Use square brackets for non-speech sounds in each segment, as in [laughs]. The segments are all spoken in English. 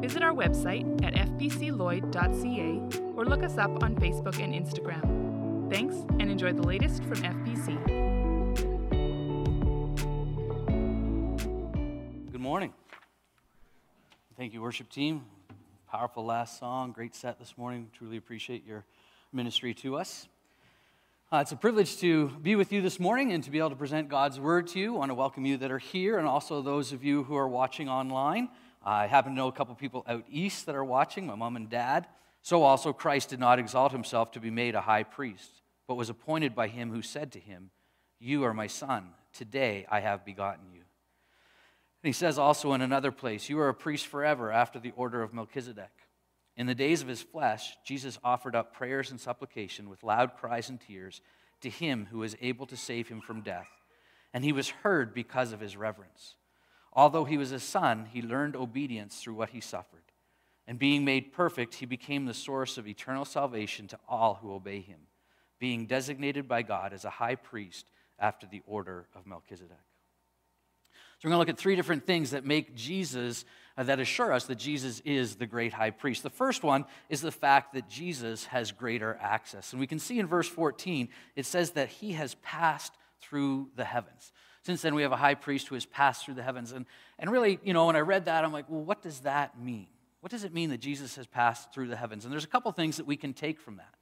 visit our website at fbcloyd.ca or look us up on Facebook and Instagram. Thanks and enjoy the latest from FBC. Good morning. Thank you, worship team. Powerful last song, great set this morning. Truly appreciate your ministry to us. Uh, it's a privilege to be with you this morning and to be able to present God's word to you. I want to welcome you that are here and also those of you who are watching online. I happen to know a couple people out east that are watching, my mom and dad. So also, Christ did not exalt himself to be made a high priest, but was appointed by him who said to him, You are my son. Today I have begotten you. And he says also in another place, You are a priest forever after the order of Melchizedek. In the days of his flesh, Jesus offered up prayers and supplication with loud cries and tears to him who is able to save him from death. And he was heard because of his reverence. Although he was a son, he learned obedience through what he suffered. And being made perfect, he became the source of eternal salvation to all who obey him, being designated by God as a high priest after the order of Melchizedek. So we're going to look at three different things that make Jesus, uh, that assure us that Jesus is the great high priest. The first one is the fact that Jesus has greater access. And we can see in verse 14, it says that he has passed through the heavens. Since then, we have a high priest who has passed through the heavens. And, and really, you know, when I read that, I'm like, well, what does that mean? What does it mean that Jesus has passed through the heavens? And there's a couple things that we can take from that.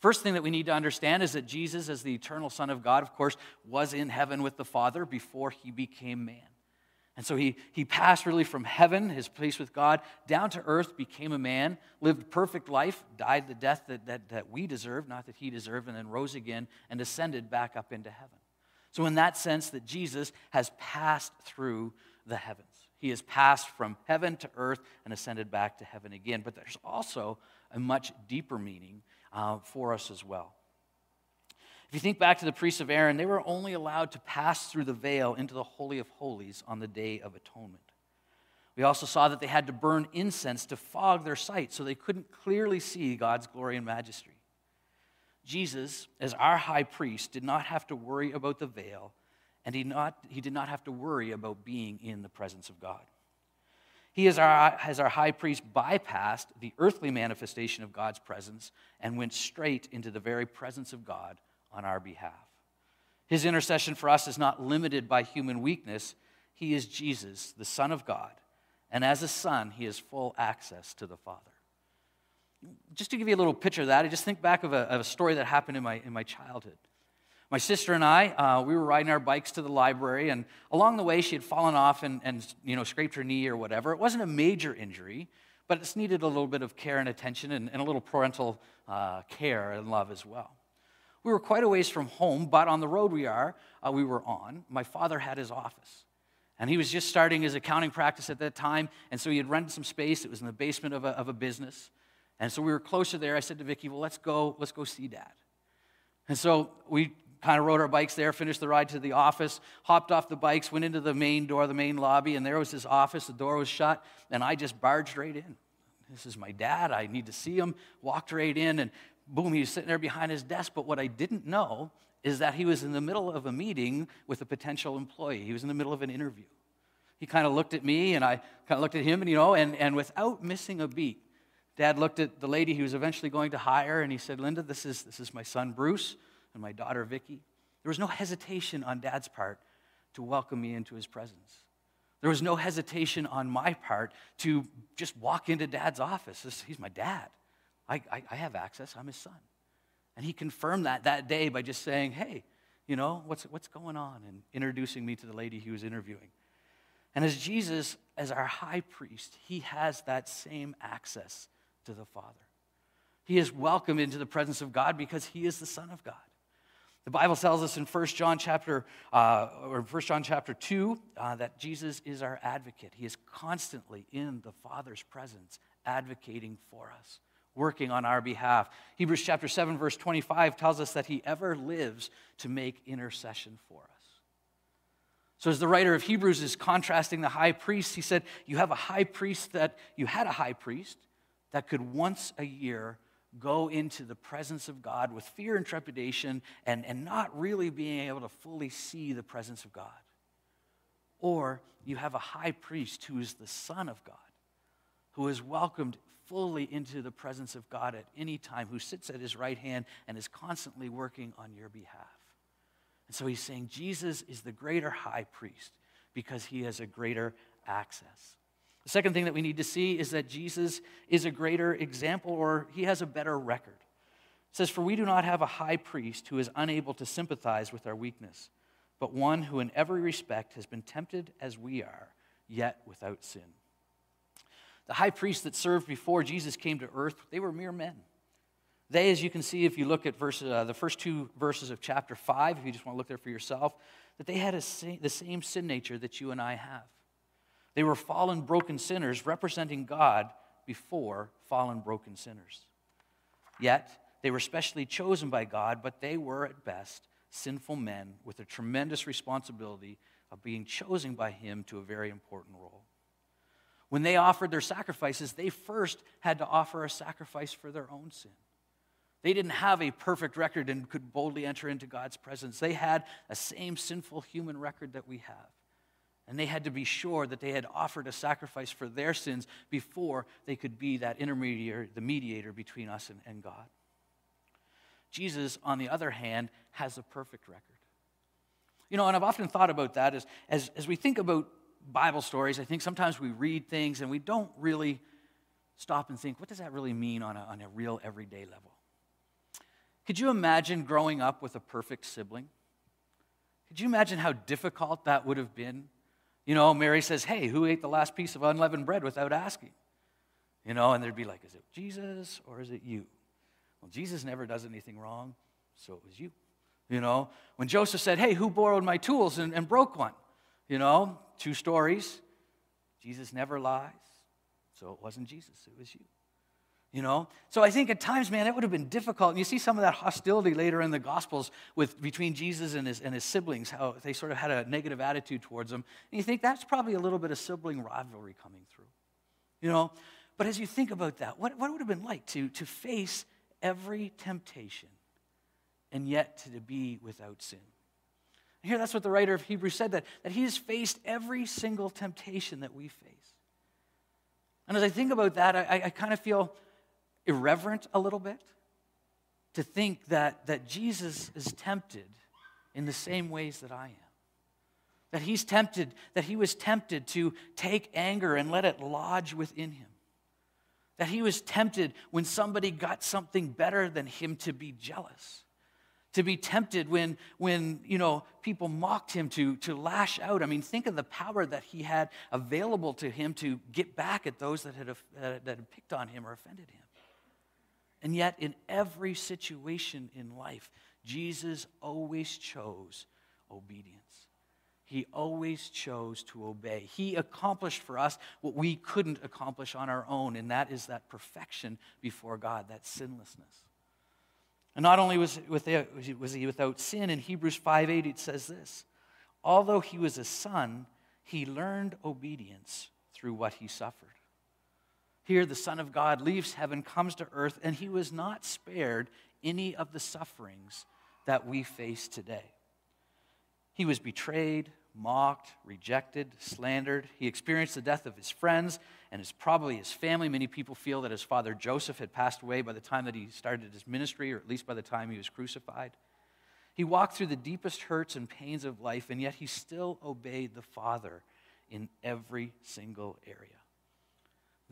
First thing that we need to understand is that Jesus, as the eternal Son of God, of course, was in heaven with the Father before he became man. And so he, he passed really from heaven, his place with God, down to earth, became a man, lived perfect life, died the death that, that, that we deserve, not that he deserved, and then rose again and ascended back up into heaven. So, in that sense, that Jesus has passed through the heavens. He has passed from heaven to earth and ascended back to heaven again. But there's also a much deeper meaning uh, for us as well. If you think back to the priests of Aaron, they were only allowed to pass through the veil into the Holy of Holies on the Day of Atonement. We also saw that they had to burn incense to fog their sight so they couldn't clearly see God's glory and majesty. Jesus, as our high priest, did not have to worry about the veil, and he, not, he did not have to worry about being in the presence of God. He, as our, as our high priest, bypassed the earthly manifestation of God's presence and went straight into the very presence of God on our behalf. His intercession for us is not limited by human weakness. He is Jesus, the Son of God, and as a Son, he has full access to the Father just to give you a little picture of that, I just think back of a, of a story that happened in my, in my childhood. My sister and I, uh, we were riding our bikes to the library, and along the way, she had fallen off and, and you know, scraped her knee or whatever. It wasn't a major injury, but it needed a little bit of care and attention and, and a little parental uh, care and love as well. We were quite a ways from home, but on the road we are, uh, we were on, my father had his office. And he was just starting his accounting practice at that time, and so he had rented some space. It was in the basement of a, of a business. And so we were closer there. I said to Vicki, well, let's go, let's go see dad. And so we kind of rode our bikes there, finished the ride to the office, hopped off the bikes, went into the main door, the main lobby, and there was his office. The door was shut, and I just barged right in. This is my dad. I need to see him. Walked right in, and boom, he was sitting there behind his desk. But what I didn't know is that he was in the middle of a meeting with a potential employee. He was in the middle of an interview. He kind of looked at me, and I kind of looked at him, and you know, and, and without missing a beat, Dad looked at the lady he was eventually going to hire and he said, Linda, this is, this is my son Bruce and my daughter Vicky. There was no hesitation on Dad's part to welcome me into his presence. There was no hesitation on my part to just walk into Dad's office. He's my dad. I, I, I have access, I'm his son. And he confirmed that that day by just saying, hey, you know, what's, what's going on? And introducing me to the lady he was interviewing. And as Jesus, as our high priest, he has that same access to the Father. He is welcomed into the presence of God because he is the Son of God. The Bible tells us in 1 John chapter, uh, or 1 John chapter 2 uh, that Jesus is our advocate. He is constantly in the Father's presence advocating for us. working on our behalf. Hebrews chapter 7, verse 25 tells us that he ever lives to make intercession for us. So, as the writer of Hebrews is contrasting the high priest, he said, You have a high priest that, you had a high priest that could once a year go into the presence of God with fear and trepidation and, and not really being able to fully see the presence of God. Or you have a high priest who is the Son of God, who is welcomed fully into the presence of God at any time, who sits at his right hand and is constantly working on your behalf. And so he's saying Jesus is the greater high priest because he has a greater access. The second thing that we need to see is that Jesus is a greater example or he has a better record. It says, For we do not have a high priest who is unable to sympathize with our weakness, but one who in every respect has been tempted as we are, yet without sin. The high priests that served before Jesus came to earth, they were mere men. They, as you can see, if you look at verse, uh, the first two verses of chapter 5, if you just want to look there for yourself, that they had sa- the same sin nature that you and I have. They were fallen, broken sinners representing God before fallen, broken sinners. Yet, they were specially chosen by God, but they were at best sinful men with a tremendous responsibility of being chosen by Him to a very important role. When they offered their sacrifices, they first had to offer a sacrifice for their own sin. They didn't have a perfect record and could boldly enter into God's presence. They had a same sinful human record that we have. And they had to be sure that they had offered a sacrifice for their sins before they could be that intermediary, the mediator between us and, and God. Jesus, on the other hand, has a perfect record. You know, and I've often thought about that as, as, as we think about Bible stories, I think sometimes we read things and we don't really stop and think, what does that really mean on a, on a real everyday level? Could you imagine growing up with a perfect sibling? Could you imagine how difficult that would have been? You know, Mary says, Hey, who ate the last piece of unleavened bread without asking? You know, and there'd be like, Is it Jesus or is it you? Well, Jesus never does anything wrong, so it was you. You know, when Joseph said, Hey, who borrowed my tools and, and broke one? You know, two stories. Jesus never lies, so it wasn't Jesus, it was you. You know? So I think at times, man, it would have been difficult. And you see some of that hostility later in the Gospels with, between Jesus and his, and his siblings, how they sort of had a negative attitude towards him. And you think that's probably a little bit of sibling rivalry coming through. You know? But as you think about that, what, what would have been like to, to face every temptation and yet to be without sin? here, that's what the writer of Hebrews said that, that he has faced every single temptation that we face. And as I think about that, I, I kind of feel irreverent a little bit to think that, that Jesus is tempted in the same ways that I am. That he's tempted, that he was tempted to take anger and let it lodge within him. That he was tempted when somebody got something better than him to be jealous. To be tempted when, when you know, people mocked him to, to lash out. I mean, think of the power that he had available to him to get back at those that had, that had picked on him or offended him. And yet, in every situation in life, Jesus always chose obedience. He always chose to obey. He accomplished for us what we couldn't accomplish on our own, and that is that perfection before God, that sinlessness. And not only was, was he without sin, in Hebrews 5 8, it says this Although he was a son, he learned obedience through what he suffered. Here, the Son of God leaves heaven, comes to earth, and he was not spared any of the sufferings that we face today. He was betrayed, mocked, rejected, slandered. He experienced the death of his friends and his, probably his family. Many people feel that his father Joseph had passed away by the time that he started his ministry, or at least by the time he was crucified. He walked through the deepest hurts and pains of life, and yet he still obeyed the Father in every single area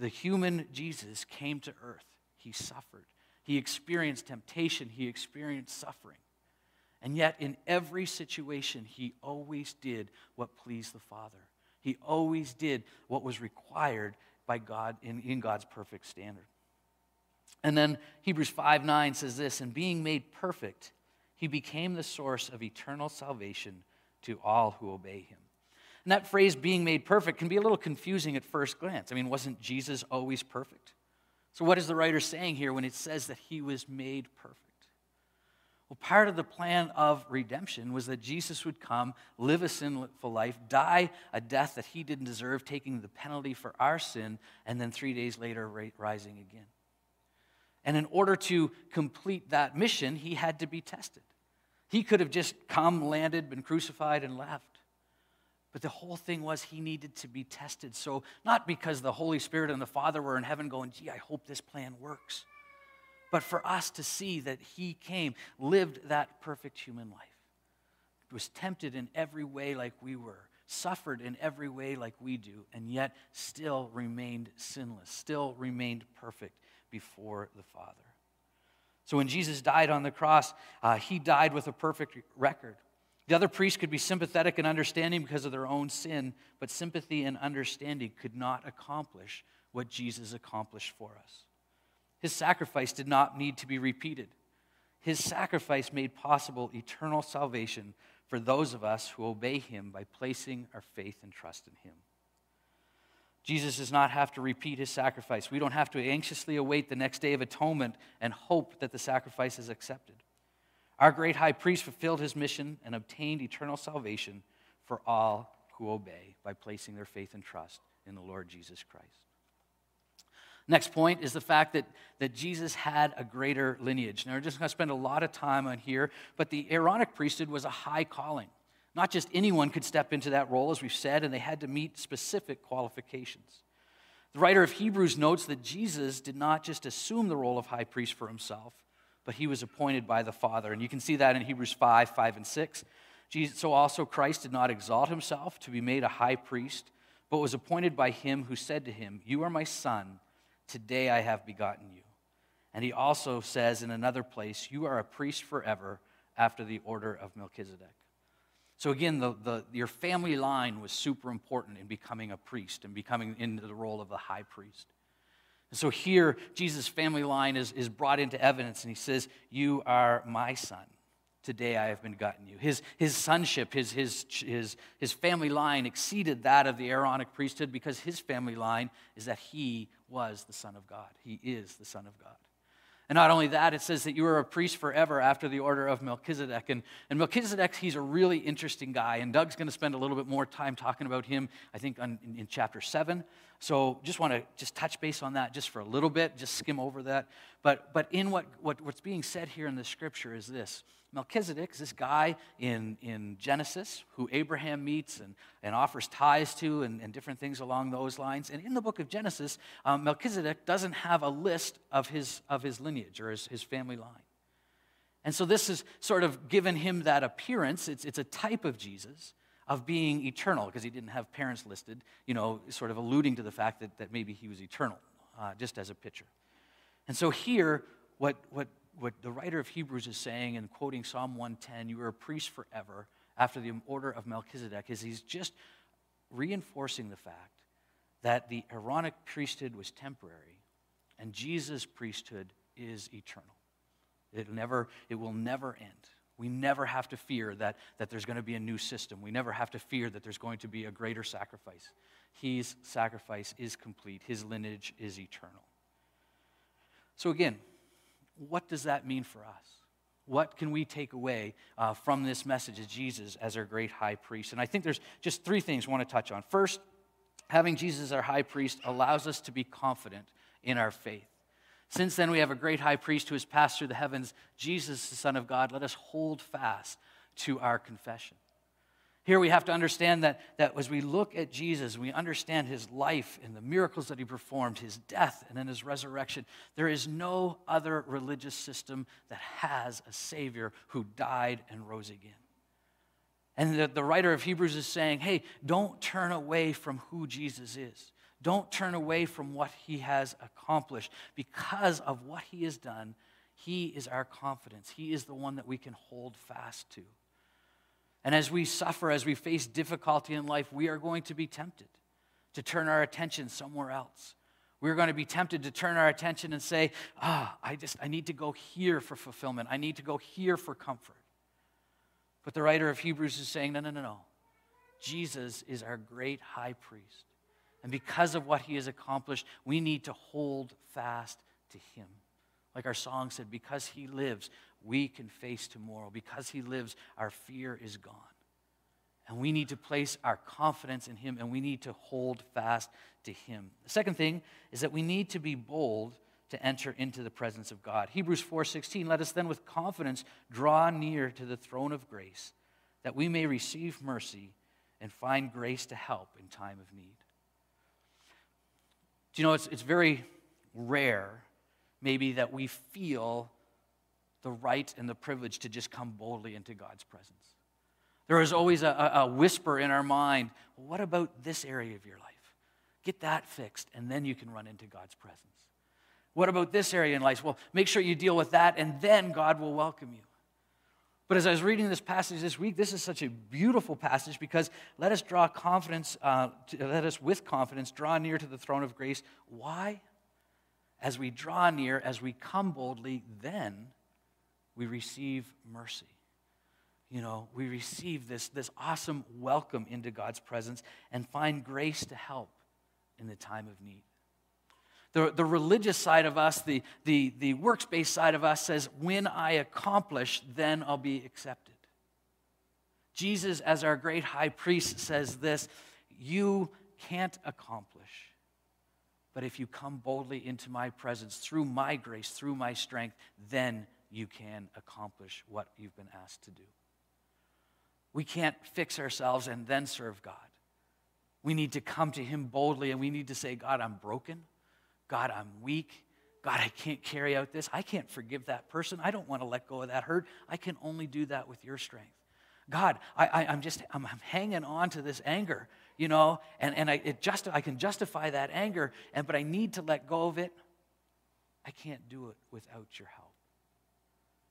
the human Jesus came to earth. He suffered. He experienced temptation. He experienced suffering. And yet, in every situation, he always did what pleased the Father. He always did what was required by God in, in God's perfect standard. And then Hebrews 5 9 says this, and being made perfect, he became the source of eternal salvation to all who obey him. And that phrase, being made perfect, can be a little confusing at first glance. I mean, wasn't Jesus always perfect? So, what is the writer saying here when it says that he was made perfect? Well, part of the plan of redemption was that Jesus would come, live a sinful life, die a death that he didn't deserve, taking the penalty for our sin, and then three days later rising again. And in order to complete that mission, he had to be tested. He could have just come, landed, been crucified, and left. But the whole thing was he needed to be tested. So, not because the Holy Spirit and the Father were in heaven going, gee, I hope this plan works, but for us to see that he came, lived that perfect human life, was tempted in every way like we were, suffered in every way like we do, and yet still remained sinless, still remained perfect before the Father. So, when Jesus died on the cross, uh, he died with a perfect record. The other priests could be sympathetic and understanding because of their own sin, but sympathy and understanding could not accomplish what Jesus accomplished for us. His sacrifice did not need to be repeated. His sacrifice made possible eternal salvation for those of us who obey him by placing our faith and trust in him. Jesus does not have to repeat his sacrifice. We don't have to anxiously await the next day of atonement and hope that the sacrifice is accepted. Our great high priest fulfilled his mission and obtained eternal salvation for all who obey by placing their faith and trust in the Lord Jesus Christ. Next point is the fact that, that Jesus had a greater lineage. Now, we're just going to spend a lot of time on here, but the Aaronic priesthood was a high calling. Not just anyone could step into that role, as we've said, and they had to meet specific qualifications. The writer of Hebrews notes that Jesus did not just assume the role of high priest for himself, but he was appointed by the Father. And you can see that in Hebrews 5 5 and 6. Jesus, so also Christ did not exalt himself to be made a high priest, but was appointed by him who said to him, You are my son, today I have begotten you. And he also says in another place, You are a priest forever after the order of Melchizedek. So again, the, the, your family line was super important in becoming a priest and becoming into the role of the high priest. And so here, Jesus' family line is, is brought into evidence, and he says, You are my son. Today I have begotten you. His, his sonship, his, his, his, his family line exceeded that of the Aaronic priesthood because his family line is that he was the Son of God. He is the Son of God. And not only that, it says that you are a priest forever after the order of Melchizedek. And, and Melchizedek, he's a really interesting guy. And Doug's going to spend a little bit more time talking about him, I think, on, in, in chapter 7. So just want to just touch base on that just for a little bit, just skim over that. But, but in what, what, what's being said here in the scripture is this Melchizedek is this guy in, in Genesis who Abraham meets and, and offers tithes to and, and different things along those lines. And in the book of Genesis, um, Melchizedek doesn't have a list of his, of his lineage or his, his family line. And so this has sort of given him that appearance. It's, it's a type of Jesus of being eternal because he didn't have parents listed, you know, sort of alluding to the fact that, that maybe he was eternal, uh, just as a picture. And so here, what, what what the writer of Hebrews is saying and quoting Psalm 110, you are a priest forever after the order of Melchizedek, is he's just reinforcing the fact that the Aaronic priesthood was temporary and Jesus' priesthood is eternal. It, never, it will never end. We never have to fear that, that there's going to be a new system. We never have to fear that there's going to be a greater sacrifice. His sacrifice is complete, his lineage is eternal. So, again, what does that mean for us? What can we take away uh, from this message of Jesus as our great high priest? And I think there's just three things I want to touch on. First, having Jesus as our high priest allows us to be confident in our faith. Since then, we have a great high priest who has passed through the heavens, Jesus, the Son of God. Let us hold fast to our confession. Here we have to understand that, that as we look at Jesus, we understand his life and the miracles that he performed, his death, and then his resurrection. There is no other religious system that has a Savior who died and rose again. And the, the writer of Hebrews is saying, hey, don't turn away from who Jesus is. Don't turn away from what he has accomplished. Because of what he has done, he is our confidence. He is the one that we can hold fast to. And as we suffer, as we face difficulty in life, we are going to be tempted to turn our attention somewhere else. We're going to be tempted to turn our attention and say, ah, I just, I need to go here for fulfillment. I need to go here for comfort. But the writer of Hebrews is saying, no, no, no, no. Jesus is our great high priest. And because of what he has accomplished, we need to hold fast to him. Like our song said, because he lives, we can face tomorrow. Because he lives, our fear is gone. And we need to place our confidence in him and we need to hold fast to him. The second thing is that we need to be bold to enter into the presence of God. Hebrews 4:16 let us then with confidence draw near to the throne of grace that we may receive mercy and find grace to help in time of need. Do you know it's, it's very rare maybe that we feel the right and the privilege to just come boldly into God's presence. There is always a, a, whisper in our mind well, what about this area of your life? Get that fixed, and then you can run into God's presence. What about this area in life? Well, make sure you deal with that, and then God will welcome you. But as I was reading this passage this week, this is such a beautiful passage because let us draw confidence, uh, to, let us with confidence draw near to the throne of grace. Why? As we draw near, as we come boldly, then we receive mercy. You know, we receive this, this awesome welcome into God's presence and find grace to help in the time of need. The, the religious side of us, the, the, the works based side of us says, when I accomplish, then I'll be accepted. Jesus, as our great high priest, says this You can't accomplish. But if you come boldly into my presence through my grace, through my strength, then you can accomplish what you've been asked to do. We can't fix ourselves and then serve God. We need to come to Him boldly and we need to say, God, I'm broken. God, I'm weak. God, I can't carry out this. I can't forgive that person. I don't want to let go of that hurt. I can only do that with your strength. God, I, am just, I'm, I'm, hanging on to this anger, you know, and, and I, it just, I can justify that anger, and, but I need to let go of it. I can't do it without your help.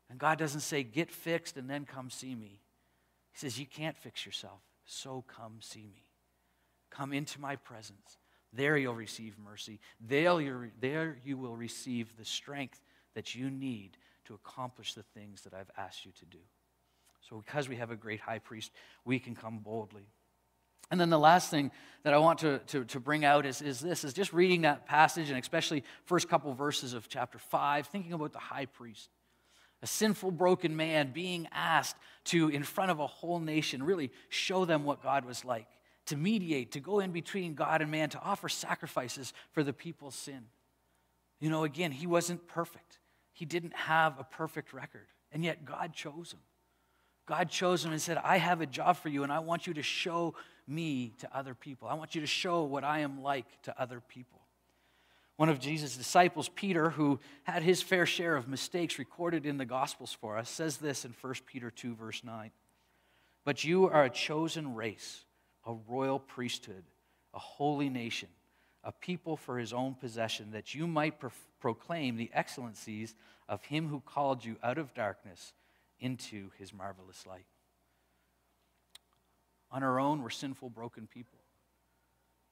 And God doesn't say, get fixed and then come see me. He says, you can't fix yourself, so come see me. Come into my presence. There you'll receive mercy. There, there you will receive the strength that you need to accomplish the things that I've asked you to do. So, because we have a great high priest, we can come boldly. And then the last thing that I want to, to, to, bring out is, is this is just reading that passage and especially first couple verses of chapter 5, thinking about the high priest. A sinful, broken man being asked to, in front of a whole nation, really show them what God was like to mediate, to go in between God and man, to offer sacrifices for the people's sin. You know, again, he wasn't perfect. He didn't have a perfect record, and yet God chose him. God chose him and said, I have a job for you, and I want you to show me to other people. I want you to show what I am like to other people. One of Jesus' disciples, Peter, who had his fair share of mistakes recorded in the Gospels for us, says this in 1 Peter 2, verse 9. But you are a chosen race a royal priesthood, a holy nation, a people for his own possession, that you might pro- proclaim the excellencies of him who called you out of darkness into his marvelous light. On our own, we're sinful, broken people.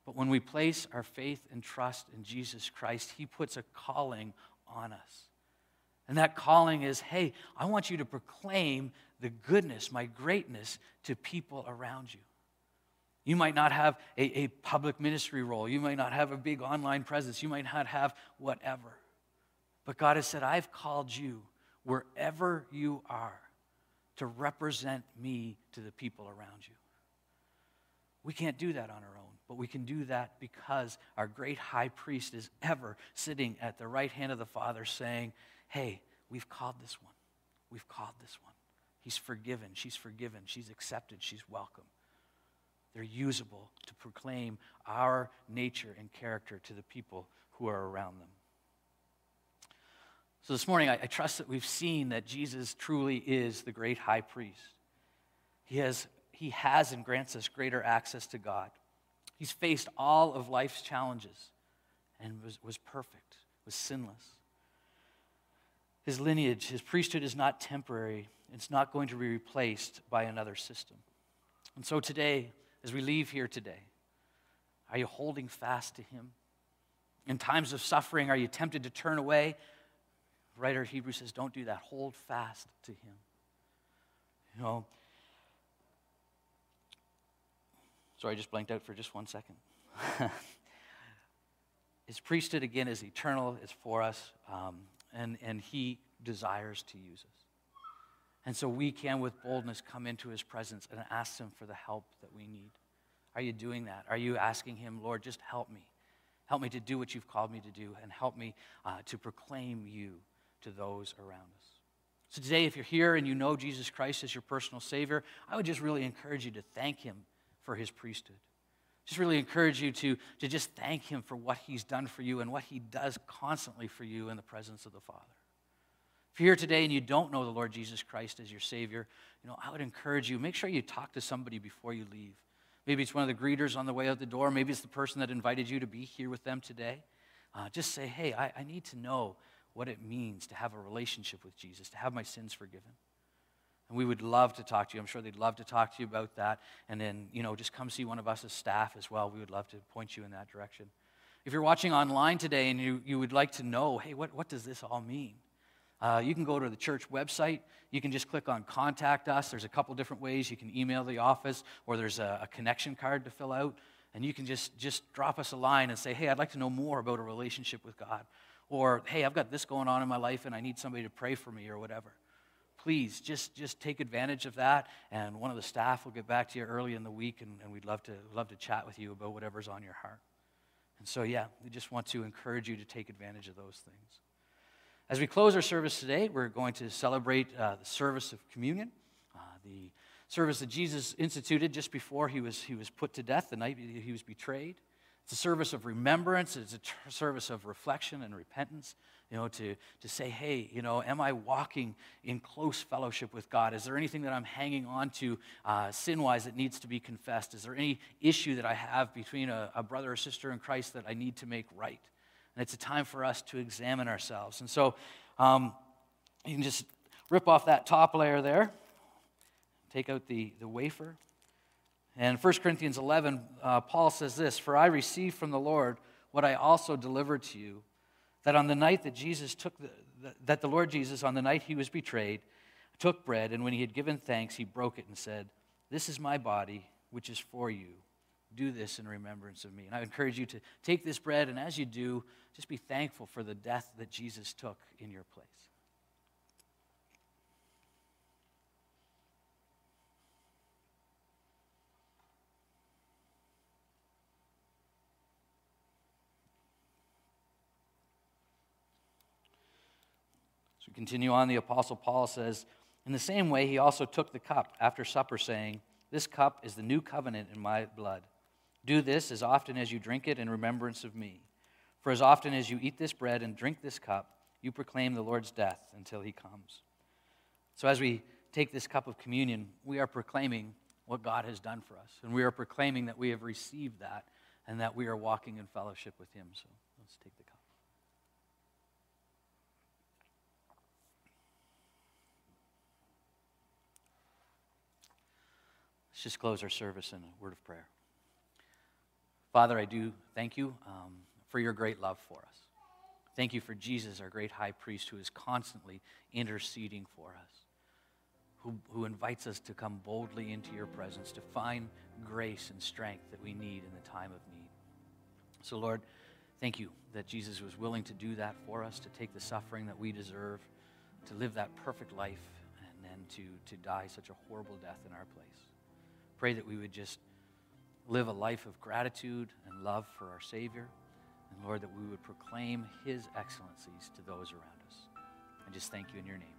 But when we place our faith and trust in Jesus Christ, he puts a calling on us. And that calling is hey, I want you to proclaim the goodness, my greatness to people around you. You might not have a, a public ministry role. You might not have a big online presence. You might not have whatever. But God has said, I've called you wherever you are to represent me to the people around you. We can't do that on our own, but we can do that because our great high priest is ever sitting at the right hand of the Father saying, Hey, we've called this one. We've called this one. He's forgiven. She's forgiven. She's accepted. She's welcome. They're usable to proclaim our nature and character to the people who are around them. So this morning, I, I trust that we've seen that Jesus truly is the great high priest. He has, he has and grants us greater access to God. He's faced all of life's challenges and was, was perfect, was sinless. His lineage, his priesthood is not temporary. It's not going to be replaced by another system. And so today, as we leave here today? Are you holding fast to Him? In times of suffering, are you tempted to turn away? writer of Hebrews says, don't do that. Hold fast to Him. You know, sorry, I just blanked out for just one second. [laughs] his priesthood, again, is eternal, it's for us, um, and, and he desires to use us. And so we can, with boldness, come into his presence and ask him for the help that we need. Are you doing that? Are you asking him, Lord, just help me? Help me to do what you've called me to do, and help me uh, to proclaim you to those around us. So today, if you're here and you know Jesus Christ as your personal Savior, I would just really encourage you to thank him for his priesthood. Just really encourage you to, to just thank him for what he's done for you and what he does constantly for you in the presence of the Father. If you're here today and you don't know the Lord Jesus Christ as your Savior, you know, I would encourage you, make sure you talk to somebody before you leave. Maybe it's one of the greeters on the way out the door. Maybe it's the person that invited you to be here with them today. Uh, just say, hey, I, I need to know what it means to have a relationship with Jesus, to have my sins forgiven. And we would love to talk to you. I'm sure they'd love to talk to you about that. And then, you know, just come see one of us as staff as well. We would love to point you in that direction. If you're watching online today and you, you would like to know, hey, what, what does this all mean? Uh, you can go to the church website. You can just click on contact us. There's a couple different ways. You can email the office, or there's a, a, connection card to fill out. And you can just, just drop us a line and say, hey, I'd like to know more about a relationship with God. Or, hey, I've got this going on in my life and I need somebody to pray for me, or whatever. Please just, just take advantage of that. And one of the staff will get back to you early in the week, and, and we'd love to, love to chat with you about whatever's on your heart. And so, yeah, we just want to encourage you to take advantage of those things. As we close our service today, we're going to celebrate uh, the service of communion, uh, the service that Jesus instituted just before he was, he was put to death, the night he was betrayed. It's a service of remembrance, it's a service of reflection and repentance, you know, to, to say, hey, you know, am I walking in close fellowship with God? Is there anything that I'm hanging on to uh, sin wise that needs to be confessed? Is there any issue that I have between a, a brother or sister in Christ that I need to make right? And it's a time for us to examine ourselves. And so um, you can just rip off that top layer there, take out the, the wafer. And 1 Corinthians 11, uh, Paul says this For I received from the Lord what I also delivered to you, that on the night that Jesus took the, the, that the Lord Jesus, on the night he was betrayed, took bread, and when he had given thanks, he broke it and said, This is my body, which is for you. Do this in remembrance of me. And I encourage you to take this bread, and as you do, just be thankful for the death that Jesus took in your place. We continue on, the Apostle Paul says, In the same way, he also took the cup after supper, saying, This cup is the new covenant in my blood. Do this as often as you drink it in remembrance of me. For as often as you eat this bread and drink this cup, you proclaim the Lord's death until he comes. So as we take this cup of communion, we are proclaiming what God has done for us. And we are proclaiming that we have received that and that we are walking in fellowship with him. So let's take the cup. Let's just close our service in a word of prayer. Father, I do thank you. Um, for your great love for us. Thank you for Jesus, our great high priest, who is constantly interceding for us, who, who invites us to come boldly into your presence, to find grace and strength that we need in the time of need. So, Lord, thank you that Jesus was willing to do that for us, to take the suffering that we deserve, to live that perfect life, and then to, to die such a horrible death in our place. Pray that we would just live a life of gratitude and love for our Savior. And Lord, that we would proclaim his excellencies to those around us. I just thank you in your name.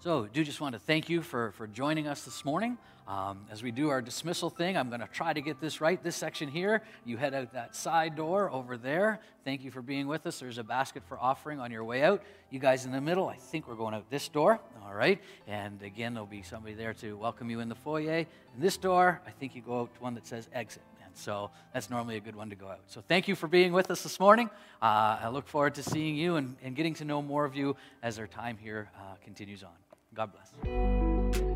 So, do just want to thank you for, for joining us this morning. Um, as we do our dismissal thing, I'm going to try to get this right. This section here, you head out that side door over there. Thank you for being with us. There's a basket for offering on your way out. You guys in the middle, I think we're going out this door. All right. And again, there'll be somebody there to welcome you in the foyer. And this door, I think you go out to one that says exit. And so that's normally a good one to go out. So thank you for being with us this morning. Uh, I look forward to seeing you and, and, getting to know more of you as our time here uh, continues on. God bless.